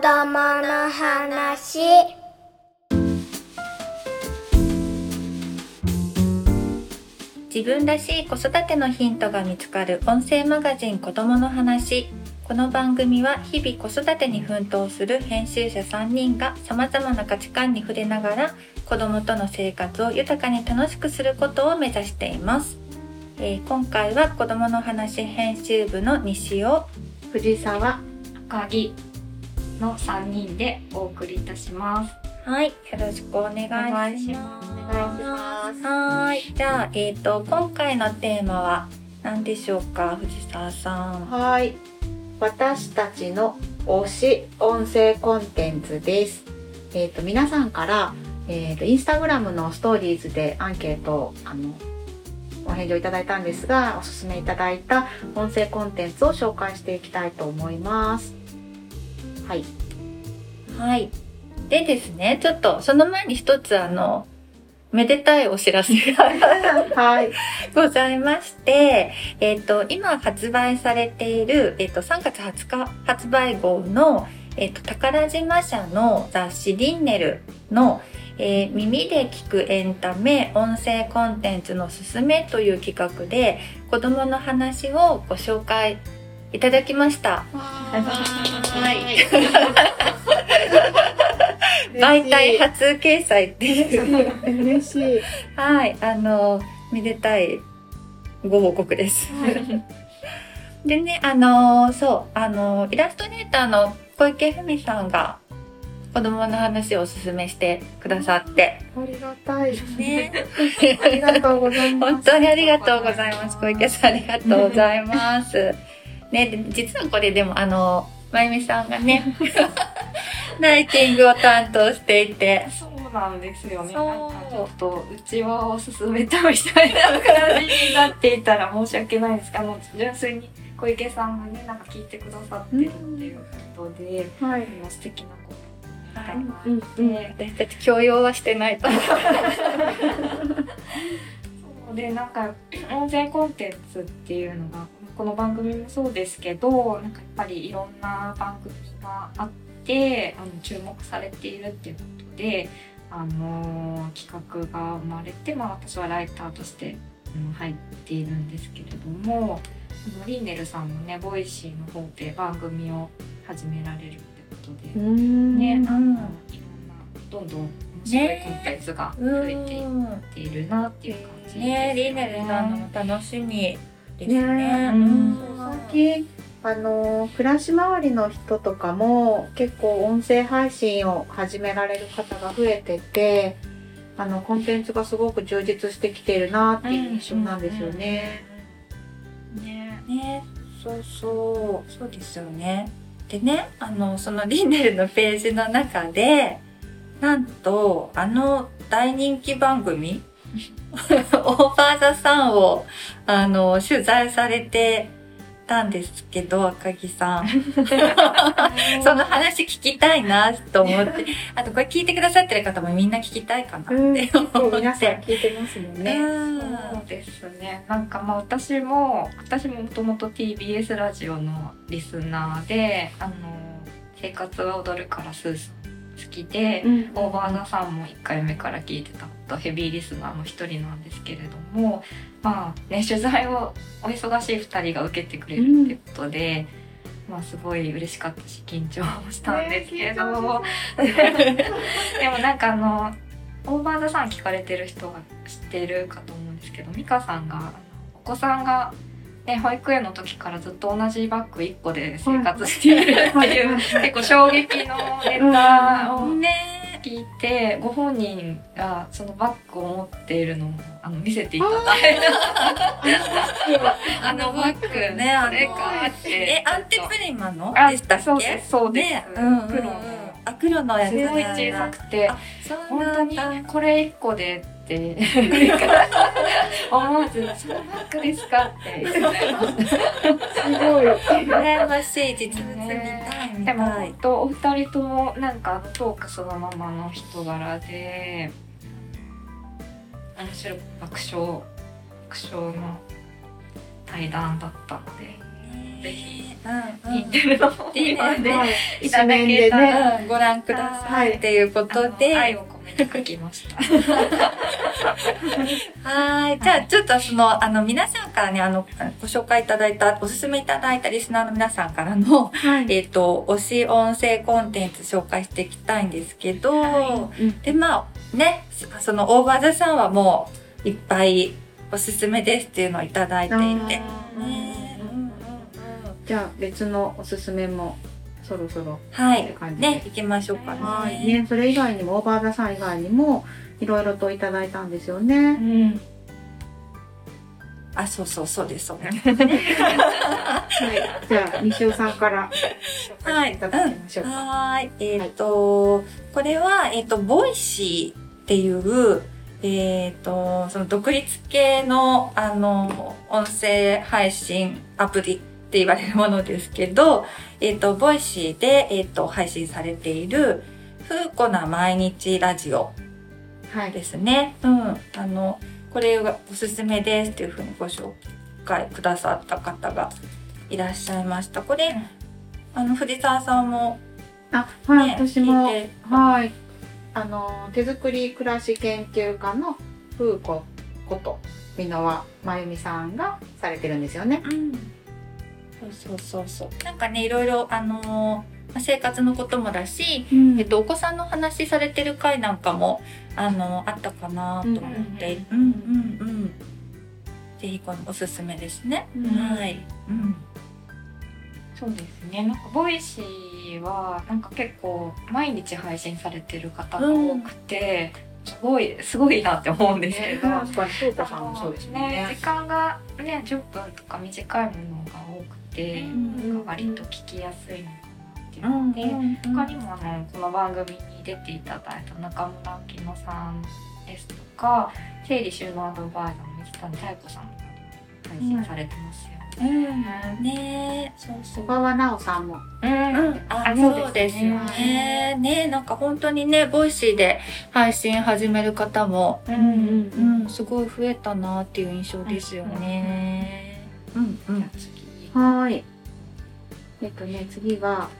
供の話。自分らしい子育てのヒントが見つかる音声マガジン子供の話。この番組は日々子育てに奮闘する編集者3人が様々な価値観に触れながら子供との生活を豊かに楽しくすることを目指しています、えー今回は子供の話編集部の西尾。藤沢赤木の3人でお送りいたします。はいよろしくお願いします。お願いします。はい。じゃあ、えー、と今回のテーマは何でしょうか藤沢さん。はい。私たちの推し音声コンテンツです。えっ、と皆さんからえっ、とインスタグラムのストーリーズでアンケートをあのお返事をいただいたんですがおすすめいただいた音声コンテンツを紹介していきたいと思いますはいはい。でですね、ちょっとその前に一つあの、めでたいお知らせが はいございまして、えっ、と、今発売されている、えっ、と、3月20日発売号の、えっ、と、宝島社の雑誌リンネルの、えー耳で聞くエンタメ音声コンテンツのすすめという企画で子供の話をご紹介いただきました。はい。媒体初掲載っていう。嬉しいはい、あの、めでたいご報告です。でね、あの、そう、あの、イラストレーターの小池文さんが子供の話をおすすめしてくださって、ありがたいね、ありがとうございます 本当にありがとうございます。小池さんありがとうございます。ね、で実はこれでもあの、まゆみさんがね、ライティングを担当していて、そうなんですよね。なんかちょっとうちはおすすめたみたいな感じになっていたら申し訳ないです。けど、あの純粋に小池さんがねなんか聞いてくださってるっていうことで、はい。もう素敵なことはいうんうんで、私たち強要はしてないと思う。そうでなんか音声コンテンツっていうのがこの番組もそうですけどなんかやっぱりいろんな番組があってあの注目されているっていうことで、あの企画が生まれて、まあ、私はライターとして、うん入っているんですけれどもリンネルさんもね Voicy の方で番組を始められるってことで、ん。ね、うんあのいろんなどんどん面白いコンテンツが増えていっうんているなっていう感じですねリンネルさんのも楽しみですね。ねうん最近あの暮らし周りの人とかも結構音声配信を始められる方が増えててあのコンテンツがすごく充実してきてるなっていう印象なんですよね。ねねそうそうそうですよね。でねあのそのリーネルのページの中でなんとあの大人気番組オーバーザさんをあの取材されてたんですけど赤木さん。その話聞きたいなと思って。あとこれ聞いてくださってる方もみんな聞きたいかなって思って。構皆さん聞いてますもんね。そうですねなんかまあ私も私ももともと TBS ラジオのリスナーで「あの生活は踊るからスースー」好きで、うん。オーバーナさんも1回目から聞いてたとヘビーリスナーの一人なんですけれどもまあね取材をお忙しい2人が受けてくれるってことで、まあすごい嬉しかったし緊張もしたんですけれども、でもなんかあのオーバーザさん聞かれてる人が知ってるかと思うんですけど美香さんがお子さんが、ね、保育園の時からずっと同じバッグ1個で生活しているっていう結構衝撃のネタをね聞いてご本人がそのバッグを持っているのをあの見せていただいてあのバッグねあれかってえアンテプリマのあでしたっけ？そうですそうです、ね。うんうんうん黒の。あ黒のやつすごい小さくて。本当にこれ1個でって。思わず「そのバッグですか?」って。すごい。羨ましい実物見たい見でも本当お二人ともなんかトークそのままの人柄で面白い爆笑爆笑の対談だったのでぜひうんうん。リンのではい。いただけたらねうんご覧ください。っていうことで、愛を込めて書きました。はい。じゃあ、ちょっとその、あの、皆さんからね、あの、ご紹介いただいた、おすすめいただいたリスナーの皆さんからの、はい。えっ、と、推し音声コンテンツ紹介していきたいんですけど、うん。で、まあ、ね、そその、オーバーザさんはもう、いっぱいおすすめですっていうのをいただいていて、じゃあ別のおすすめもそろそろはいって感。じでね、行きましょうかね。はいねそれ以外にも OVER THE SUN 以外にもいろいろといただいたんですよねうん。あ、そうそう、そうです、そうです。はいじゃあ西尾さんから紹介していただきましょうかはーい。えっ、と、これは、えっ、と、 Voicy っていう、えっ、と、その独立系の、あの、音声配信アプリって言われるものですけど、えっ、と、 Voicy で、えっ、と、配信されている、風子な毎日ラジオはいですね。うん。あの、これがおすすめですっていうふうにご紹介くださった方がいらっしゃいました。これ、あの、藤沢さんもあはい、ね私もはいあの手作り暮らし研究家の風子こと箕輪真由美さんがされてるんですよねうん。そうそうそうそう。なんかね、いろいろ、あのーまあ生活のこともだし、うんえっと、お子さんの話されてる回なんかも、あのあったかなと思って、うん、うん、うん。ぜひ、このおすすめですね。うんはい。うん。そうですね。なんか Voicy はなんか結構毎日配信されてる方が多くて、すごいすごいなって思うんですけど。確かに風子さんもそうですね時間がね10分とか短いものが多くて、うんなんか割と聞きやすいっていううんので、他にもあのこの番組に出ていただいた中村明乃さんですとか整理収納アドバイザーの水谷妙子さんとかで配信されてますよね。うん。ねそうそう。小川奈緒さんもうん、あそうですよね。ねなんか本当にね、 Voicy で配信始める方も、うんうん、すごい増えたなっていう印象ですよね。うん、うん。はい。えっとね、次が、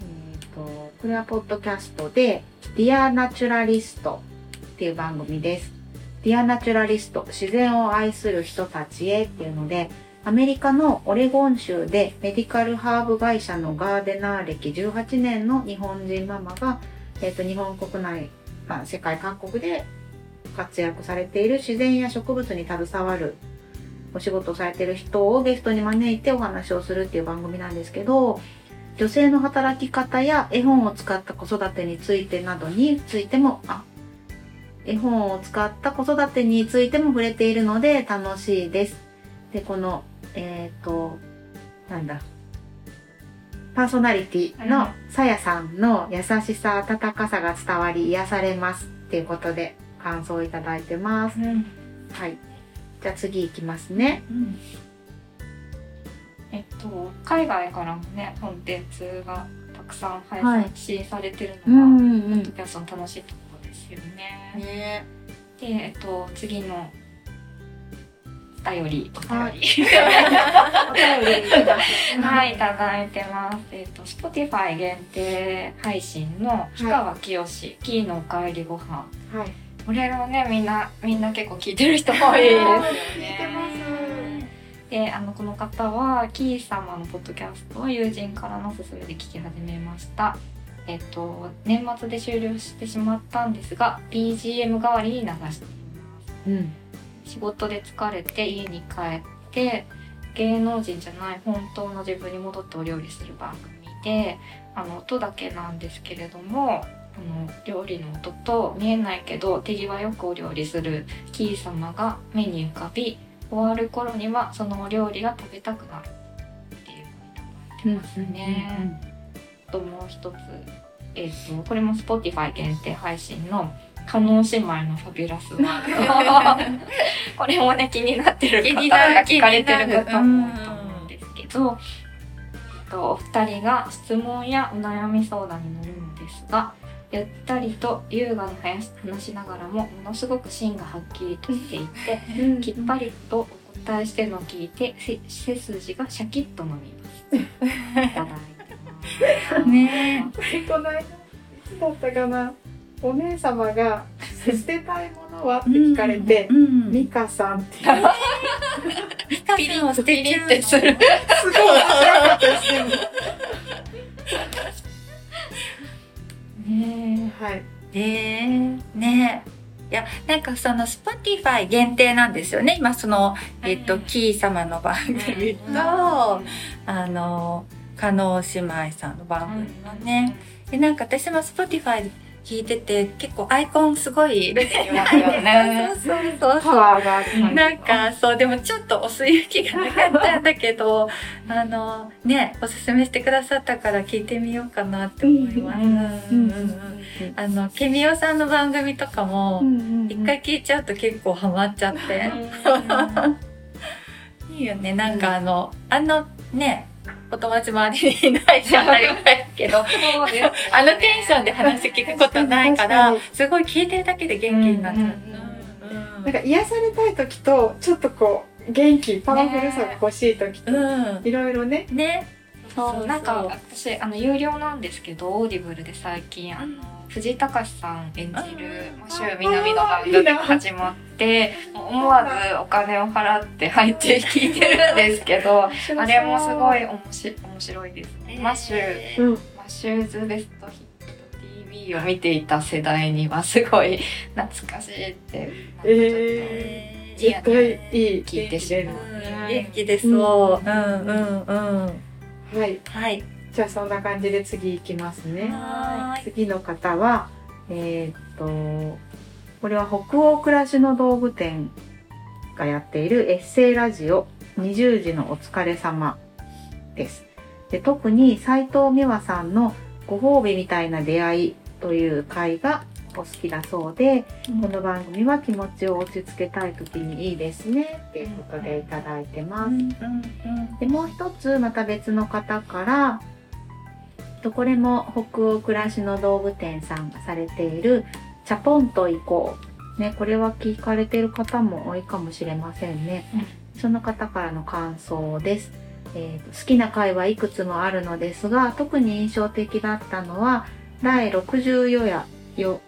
えっ、と、これはポッドキャストで、 Dear Naturalistっていう番組です。 Dear Naturalist、自然を愛する人たちへっていうので、アメリカのオレゴン州でメディカルハーブ会社のガーデナー歴18年の日本人ママが、えっ、と、日本国内、まあ、世界各国で活躍されている自然や植物に携わるお仕事をされてる人をゲストに招いてお話をするっていう番組なんですけど、女性の働き方や絵本を使った子育てについてなどについても、あ、絵本を使った子育てについても触れているので楽しいです。で、この、えっ、と、なんだ、パーソナリティのさやさんの優しさ、温かさが伝わり癒されますっていうことで感想をいただいてます。はい。じゃあ次いきますね。うんえっと海外からもねコンテンツがたくさん配はい信されてるうのが、んポッドキャストの楽しいところですよね。ねで、えっと、次のお便り、お便り。はいいただい、てます。えっと、Spotify 限定配信の氷川きよし、キーのおかえりご飯。はい。これもね、みんな、みんな結構聞いてる人多いですよね。聞いてますで、あの、この方は、キー様のポッドキャストを友人からの勧めで聞き始めました。えっと、年末で終了してしまったんですが、BGM 代わりに流しています。うん。仕事で疲れて家に帰って芸能人じゃない本当の自分に戻ってお料理する番組であの音だけなんですけれどもあの料理の音と見えないけど手際よくお料理するキー様が目に浮かび終わる頃にはそのお料理が食べたくなるっていうのをいただいてますね。あともう一つ、えっとこれも Spotify 限定配信の加納姉妹のファビュラスこれもね気になってる方が聞かれてる方も多いと思うんですけど、えっとお二人が質問やお悩み相談に乗るのですがゆったりと優雅に話しながらもものすごく芯がはっきりとしていて きっぱりとお体してるのを聞いてせ背筋がシャキッと伸びます。いただいて。ますねこの間いつだったかな。お姉様が「捨てたいものは?」って聞かれてう「ん、ミカさん」って言ってミカさんを捨てピリってする。すごいねねはい。えー、ねいやなんかその Spotify 限定なんですよね。今その、えっとキー様の番組と、あの加納姉妹さんの番組はね、でなんか私も Spotify 聞いてて結構アイコンすごい出てきますよ ね。そうそうそう。パワーがある感じ。なんかそうでもちょっとお墨行きがなかったんだけどあのねおすすめしてくださったから聞いてみようかなって思います。あのケミオさんの番組とかも一回聞いちゃうと結構ハマっちゃって、いいよね。なんかあのあのねお友達周りにいないじゃないけどあのテンションで話聞くことないからすごい聞いてるだけで元気になっちゃう。うんなんか癒されたい時とちょっとこう元気パワフルさが欲しい時とうん。いろいろね。ね。そうなんか私あの有料なんですけど Audible で最近あの藤井隆さん演じる「マシュー南のバンド」が始まって思わずお金を払って入って聞いてるんですけど あれもすごい面白い面白いですね。マッシュうん。 Matthew's Best Hit TV を見ていた世代にはすごい 懐かしいって絶対いい聞いてしまう。うん元気出そう。うんうんうん。はい。はい。じゃあそんな感じで次行きますね。次の方はえーっとこれは北欧暮らしの道具店がやっているエッセイラジオ20時のお疲れ様です。で特に斉藤美和さんのご褒美みたいな出会いという回がお好きだそうで、この番組は気持ちを落ち着けたい時にいいですねっていうことでいただいてます。うんうんでもう一つまた別の方からとこれも北欧暮らしの道具店さんがされている「チャポンと行こう」ねこれは聞かれている方も多いかもしれませんね、その方からの感想です、えーと好きな回はいくつもあるのですが特に印象的だったのは第64やよ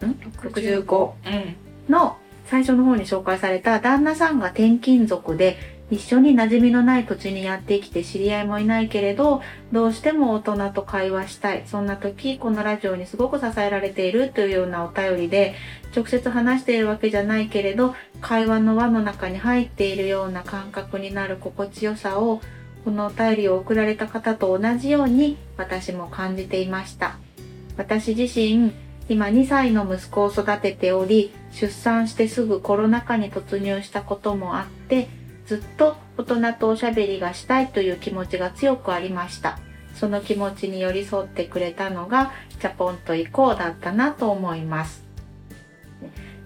ん？65うん。の最初の方に紹介された旦那さんが転勤族で一緒に馴染みのない土地にやってきて知り合いもいないけれどどうしても大人と会話したい。そんな時このラジオにすごく支えられているというようなお便りで直接話しているわけじゃないけれど会話の輪の中に入っているような感覚になる心地よさをこのお便りを送られた方と同じように私も感じていました。私自身今2歳の息子を育てており出産してすぐコロナ禍に突入したこともあってずっと大人とおしゃべりがしたいという気持ちが強くありました。その気持ちに寄り添ってくれたのがチャポンと行こうだったなと思います。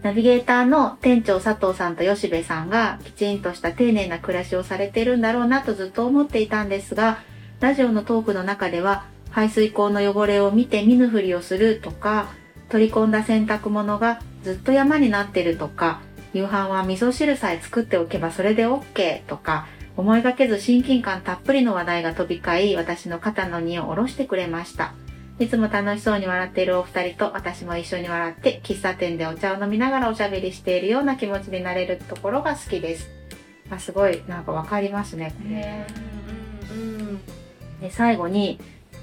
ナビゲーターの店長佐藤さんと吉部さんがきちんとした丁寧な暮らしをされてるんだろうなとずっと思っていたんですがラジオのトークの中では排水口の汚れを見て見ぬふりをするとか取り込んだ洗濯物がずっと山になってるとか夕飯は味噌汁さえ作っておけばそれで OK とか思いがけず親近感たっぷりの話題が飛び交い私の肩の荷を下ろしてくれましたいつも楽しそうに笑っているお二人と私も一緒に笑って喫茶店でお茶を飲みながらおしゃべりしているような気持ちになれるところが好きです。あすごいなんかわかりますね。これうんで最後に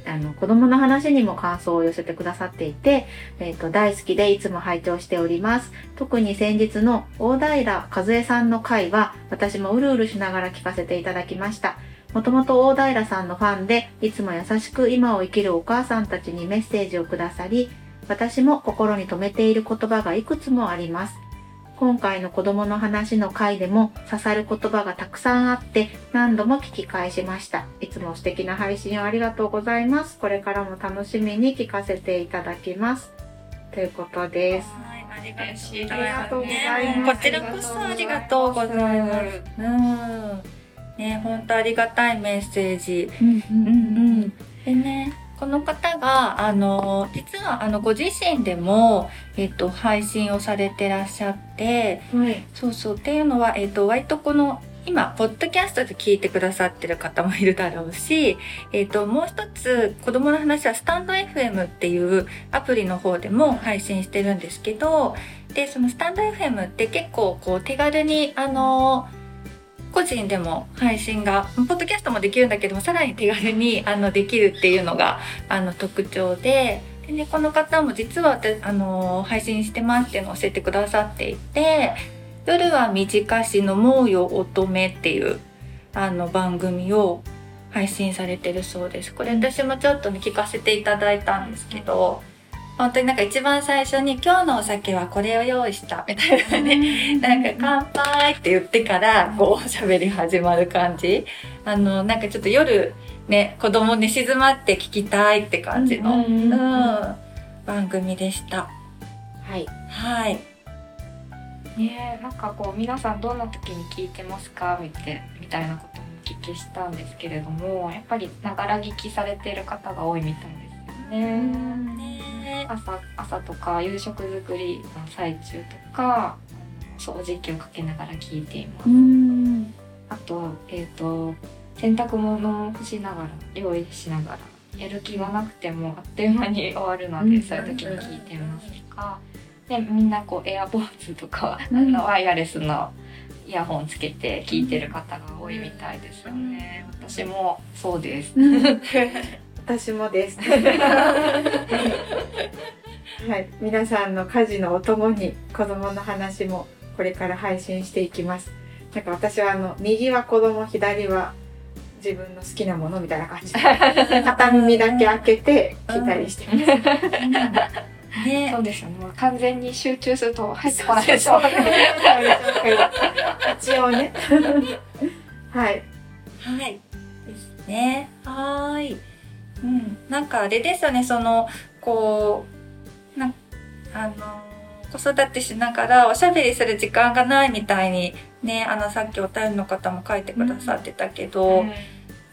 あの子供の話にも感想を寄せてくださっていて、えー、と大好きでいつも拝聴しております。特に先日の大平和恵さんの回は私もうるうるしながら聞かせていただきました。もともと大平さんのファンでいつも優しく今を生きるお母さんたちにメッセージをくださり私も心に留めている言葉がいくつもあります。今回の子供の話の回でも刺さる言葉がたくさんあって何度も聞き返しました。いつも素敵な配信をありがとうございます。これからも楽しみに聞かせていただきます。ということです。はい、ありがとうごありがとうございねますこちらこそありがとうございます。うん。ね、本当ありがたいメッセージ。うんうんうん。でね、この方が、あの、実は、あの、ご自身でも、えっと、配信をされてらっしゃって、はい。そうそう。っていうのは、えっと、割とこの、今、ポッドキャストで聞いてくださってる方もいるだろうし、えっ、と、もう一つ、子供の話はスタンド FM っていうアプリの方でも配信してるんですけど、で、そのスタンド FM って結構こう手軽に、あの個人でも配信が、ポッドキャストもできるんだけども、さらに手軽にあのできるっていうのがあの特徴で、でね、この方も実はあの配信してますっていうのを教えてくださっていて、夜は短しのもうよ乙女っていうあの番組を配信されてるそうです。これ私もちょっとね聞かせていただいたんですけど、本当になんか一番最初に今日のお酒はこれを用意したみたいなね、なんか乾杯って言ってからこう喋り始まる感じ。あの、なんかちょっと夜ね、子供寝静まって聞きたいって感じの、うん番組でした。はい。はい。ねえなんかこう皆さんどんな時に聞いてますかみたいなこともお聞きしたんですけれどもやっぱりながら聞きされてる方が多いみたいですよね。ね朝朝とか夕食作りの最中とか掃除機をかけながら聞いています。ん。あと,、えー、と洗濯物を干しながら料理しながらやる気がなくてもあっという間に終わるので、うんそういう時に聞いてますとかでみんなこうエアポーツとか、うんあのワイヤレスのイヤホンつけて聞いてる方が多いみたいですよね。私もそうです。私もです。はい、皆さんの家事のお供に子供の話もこれから配信していきます。なんか私はあの右は子供、左は自分の好きなものみたいな感じで 片耳だけ開けて聞いたりしてます。ねそうですよね。完全に集中すると入ってこないでしょ。一応ね。はい。はい。ですね。はーい。うん。なんかあれですよね、その、こう、なあの、子育てしながらおしゃべりする時間がないみたいに、ね、あの、さっきお便りの方も書いてくださってたけど、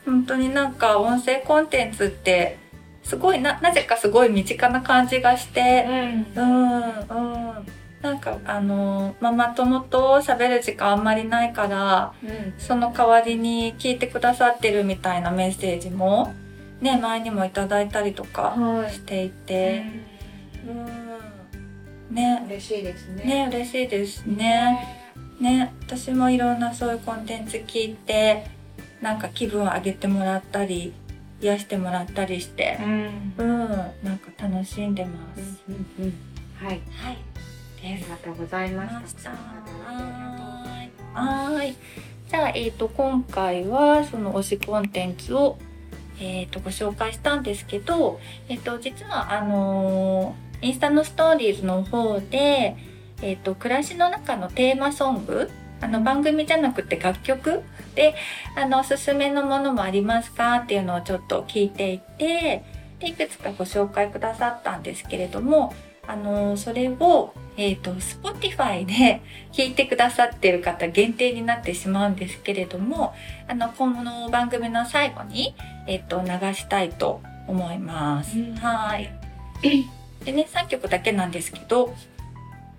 本当になんか音声コンテンツって、すごいな、なぜかすごい身近な感じがして、うん、うん。なんか、あの、ママ友と喋る時間あんまりないから、うん。その代わりに聞いてくださってるみたいなメッセージも、ね、前にもいただいたりとかはしていて、うん。ね、嬉しいですね。ね、嬉しいですね。ね、私もいろんなそういうコンテンツ聞いて、なんか気分を上げてもらったり、癒してもらったりして、うんうん、なんか楽しんでます。うんうんうん。はい。はい。ありがとうございままししたた。はーい。じゃあ、えっ、と、今回は、その推しコンテンツを、えっ、と、ご紹介したんですけど、えっ、と、実は、あのーインスタのストーリーズの方で、えっ、と、暮らしの中のテーマソング、あの、番組じゃなくて楽曲で、あの、おすすめのものもありますか？っていうのをちょっと聞いていて、で、いくつかご紹介くださったんですけれども、あの、それを、えっ、と、Spotify で 聞いてくださっている方限定になってしまうんですけれども、あの、この番組の最後に、えっ、と、流したいと思います。うんはい。でね、3曲だけなんですけど、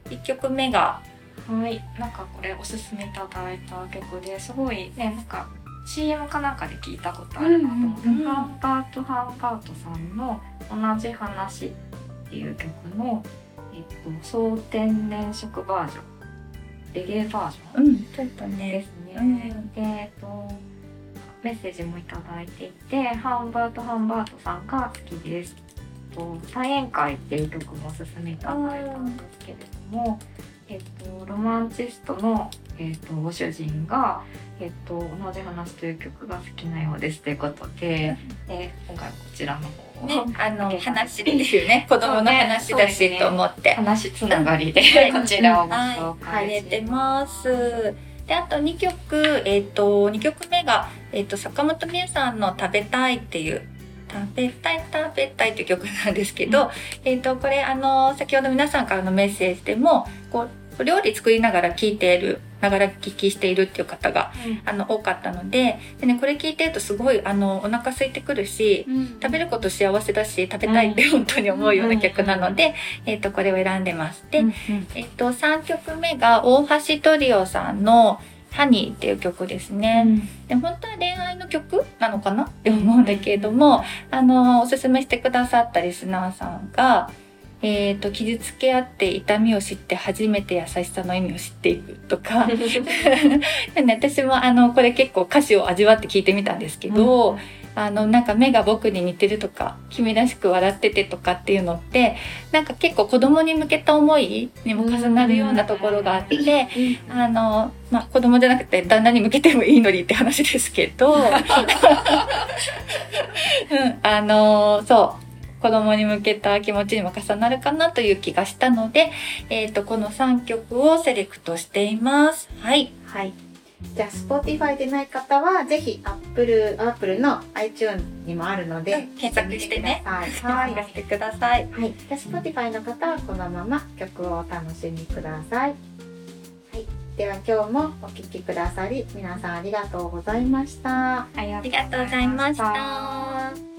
1曲目が、はい、なんかこれおすすめいただいた曲ですごいねなんか CM かなんかで聞いたことあるなと思って、うんうんうんハンバート・ハンバートさんの「同じ話」っていう曲の、えっと、総天然色バージョンレゲエバージョンうん、ちょっとでね、すね。うんで、えっと、メッセージもいただいていて、ハンバート・ハンバートさんが好きです。と大宴会っていう曲もおすすめいただいたんですけれども、えっと、ロマンチストの、えっと、ご主人が、えっと、同じ話という曲が好きなようですということで、で今回はこちらの方を、ね、あの、話っていうね、子供の話だしと思って。話つながりで、はい。こちらをごはい紹入れ介してます。で、あと2曲、えっ、と、2曲目が、えっ、と、坂本美優さんの食べたいっていう、食べたい食べたいっていう曲なんですけど、えっ、と、これ、あの、先ほど皆さんからのメッセージでも、こう、料理作りながら聞いている、ながら聞きしているっていう方が、あの、多かったので、でね、これ聞いてるとすごい、あの、お腹空いてくるし、食べること幸せだし、食べたいって本当に思うような曲なので、えっ、と、これを選んでます。で、うんえっと、3曲目が大橋トリオさんの、ハニーっていう曲ですね。で本当は恋愛の曲なのかなって思うんだけれども、あの、おすすめしてくださったリスナーさんが、えっ、と、傷つけ合って痛みを知って初めて優しさの意味を知っていくとか、私もあの、これ結構歌詞を味わって聞いてみたんですけど、あの、なんか目が僕に似てるとか、君らしく笑っててとかっていうのって、なんか結構子供に向けた思いにも重なるようなところがあって、あの、まあ、子供じゃなくて旦那に向けてもいいのにって話ですけど、うん、あの、そう。子供に向けた気持ちにも重なるかなという気がしたので、えっ、と、この3曲をセレクトしています。はい。はい。じゃあ、Spotify でない方は、ぜひ Apple、Apple の iTunes にもあるので、うん検索してね。はい。はい。してください。はい。じゃあ、Spotify の方はこのまま曲をお楽しみください。はい。では今日もお聴きくださり、皆さんありがとうございました。ありがとうございました。